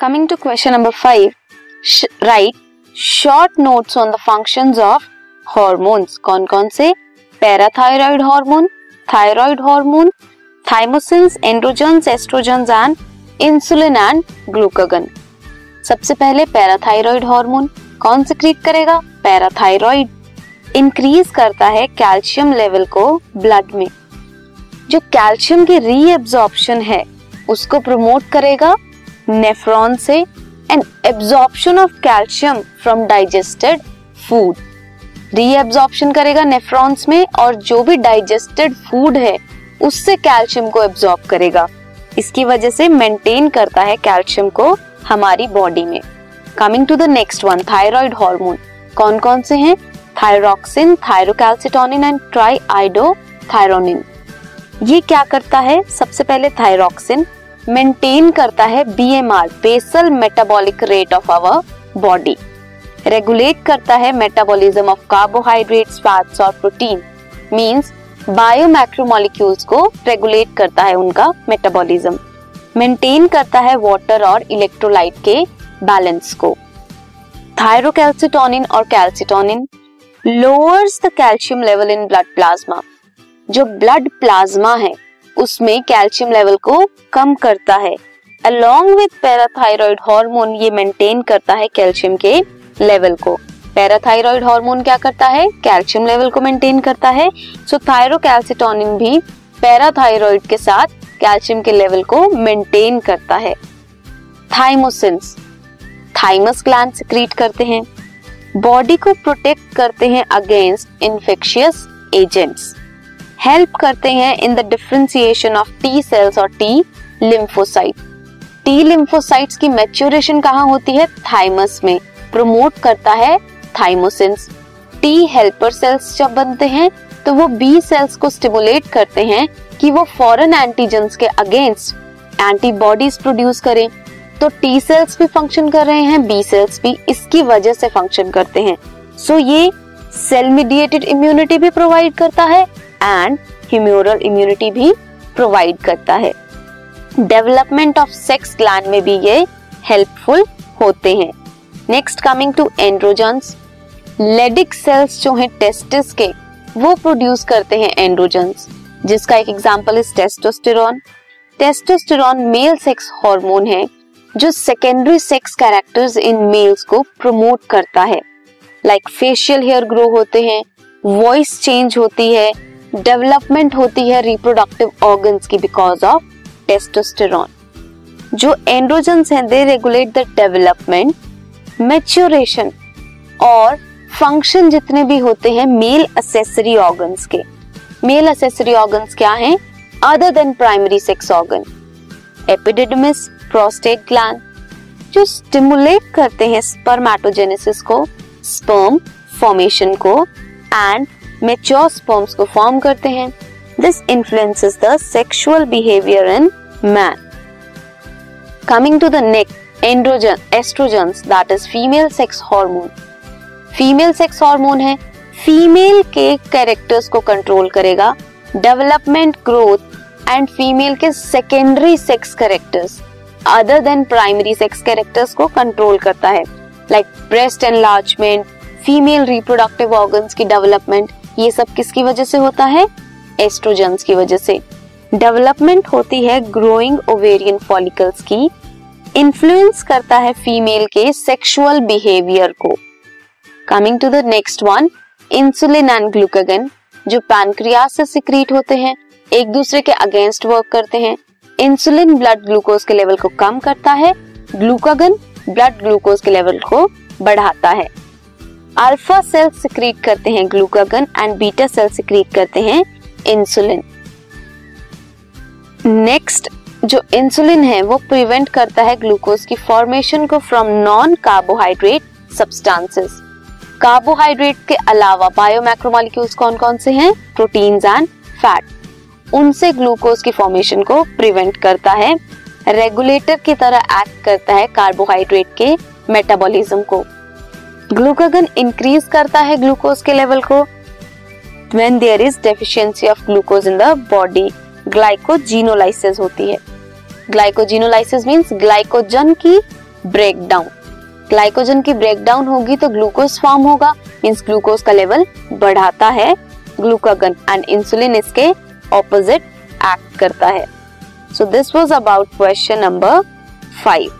Coming to question number five write short notes on the functions of hormones कौन कौन से? Parathyroid hormone thyroid hormone thymosins androgens estrogens and insulin and glucagon सबसे पहले parathyroid hormone कौन से secrete करेगा? Parathyroid increase करता है कैल्शियम लेवल को ब्लड में. जो कैल्शियम की रीअब्सॉर्प्शन है, उसको प्रमोट करेगा नेफ्रॉन से and absorption of calcium from digested food reabsorption करेगा नेफ्रॉन्स में और जो भी डाइजेस्टेड फ़ूड है, उससे कैल्शियम को एब्जॉर्ब करेगा। इसकी वजह से मेंटेन करता है कैल्शियम को हमारी बॉडी में। Coming to the next one thyroid hormone कौन कौन से हैं? Thyroxine thyrocalcitonin and triiodothyronine ये क्या करता है? सबसे पहले थायरोक्सिन मेंटेन करता है BMR basal metabolic rate of our body regulate करता है मेटाबॉलिज्म ऑफ़ कार्बोहाइड्रेट्स फैट्स और प्रोटीन मींस बायोमैक्रोमोलिक्यूल्स को रेगुलेट करता है उनका मेटाबॉलिज्म मेंटेन करता है वाटर और इलेक्ट्रोलाइट के बैलेंस को. थायरोकैल्सिटोनिन और calcitonin lowers the calcium level in blood plasma जो ब्लड प्लाज्मा है उसमें कैल्शियम लेवल को कम करता है। अलोंग विथ पैराथायरॉयड हार्मोन ये मेंटेन करता है कैल्शियम के लेवल को। पैराथायरॉयड हार्मोन क्या करता है? कैल्शियम लेवल को मेंटेन करता है। सो थायरोकैल्सिटोनिन भी पैराथायरॉयड के साथ कैल्शियम के लेवल को मेंटेन करता है। थाइमोसिन्स थाइमस ग्लैंड सिक्रीट करते हैं। बॉडी को प्रोटेक्ट करते हैं अगेंस्ट इन्फेक्शियस एजेंट्स हेल्प करते हैं in the differentiation of T cells और टी लिम्फोसाइट टी लिम्फोसाइट्स की मेच्योरेशन कहाँ होती है? थाइमस में. प्रमोट करता है थाइमोसिन्स टी हेल्पर सेल्स जब बनते हैं तो वो बी सेल्स को स्टिमुलेट करते हैं कि वो फॉरेन एंटीजेंस के अगेंस्ट एंटीबॉडीज प्रोड्यूस करें. तो टी सेल्स भी फ़ंक्शन कर रहे हैं बी सेल्स भी इसकी वजह से फ़ंक्शन करते हैं. सो so ये सेल मीडिएटेड इम्यूनिटी भी प्रोवाइड करता है एंड ह्यूमोरल इम्यूनिटी भी प्रोवाइड करता है। डेवलपमेंट ऑफ़ सेक्स ग्लैंड में भी ये हेल्पफुल होते हैं। Next coming to androgens Leydig cells जो हैं टेस्टिस के, वो प्रोड्यूस करते हैं एंड्रोजन्स जिसका एक example is testosterone testosterone male sex hormone है, जो secondary sex characters in males को प्रमोट करता है। लाइक फेशियल हेयर ग्रो होते हैं वॉइस चेंज होती है डेवलपमेंट होती है रिप्रोडक्टिव ऑर्गन्स की बिकॉज़ ऑफ़ टेस्टोस्टेरॉन जो एंड्रोजन्स हैं they regulate the development maturation और फ़ंक्शन जितने भी होते हैं मेल असेसरी ऑर्गन्स के। मेल असेसरी ऑर्गन्स क्या हैं? Other than primary sex organ epididymis prostate gland जो स्टिमुलेट करते हैं स्पर्मेटोजेनेसिस को स्पर्म फॉर्मेशन को एंड मेच्योर स्पर्म्स को फॉर्म करते हैं. This influences the sexual behaviour in man coming to the next androgen estrogens that is female sex hormone female sex hormone है. Female के कैरेक्टर्स को कंट्रोल करेगा. Development growth and female के secondary sex characters other than primary sex characters को control करता है. Like breast enlargement female reproductive organs की development ये सब किसकी वजह से होता है? एस्ट्रोजेंस की वजह से। डेवलपमेंट होती है ग्रोइंग ओवेरियन फॉलिकल्स की। इन्फ्लुएंस करता है फीमेल के सेक्सुअल बिहेवियर को। Coming to the next one insulin and glucagon जो पैनक्रियास से सिक्रीट होते हैं, एक दूसरे के अगेंस्ट वर्क करते हैं। इंसुलिन ब्लड ग्लूकोज के लेवल को कम करता है। ग्लूकागन ब्लड ग्लूकोज के लेवल को बढ़ाता है। अल्फ़ा सेल सिक्रीट करते हैं glucagon and beta cell secrete करते हैं इंसुलिन नेक्स्ट जो इंसुलिन है, वो प्रिवेंट करता है ग्लूकोज की फॉर्मेशन को from non carbohydrate substances carbohydrate के अलावा बायोमैक्रोमोलिक्यूल्स कौन कौन से हैं? प्रोटीन्स एंड फैट उनसे ग्लूकोज की फॉर्मेशन को प्रिवेंट करता है. रेगुलेटर की तरह एक्ट करता है कार्बोहाइड्रेट के मेटाबॉलिज्म को. ग्लूकागन इंक्रीज करता है ग्लूकोज के लेवल को when there is deficiency of glucose in the body glycogenolysis होती है। ग्लाइकोजीनोलाइसिस मींस ग्लाइकोजन की ब्रेकडाउन ग्लाइकोजन की ब्रेकडाउन होगी तो ग्लूकोज फॉर्म होगा मींस ग्लूकोज का लेवल बढ़ाता है। ग्लूकागन एंड इंसुलिन इसके ऑपोजिट एक्ट करता है। So this was about question number five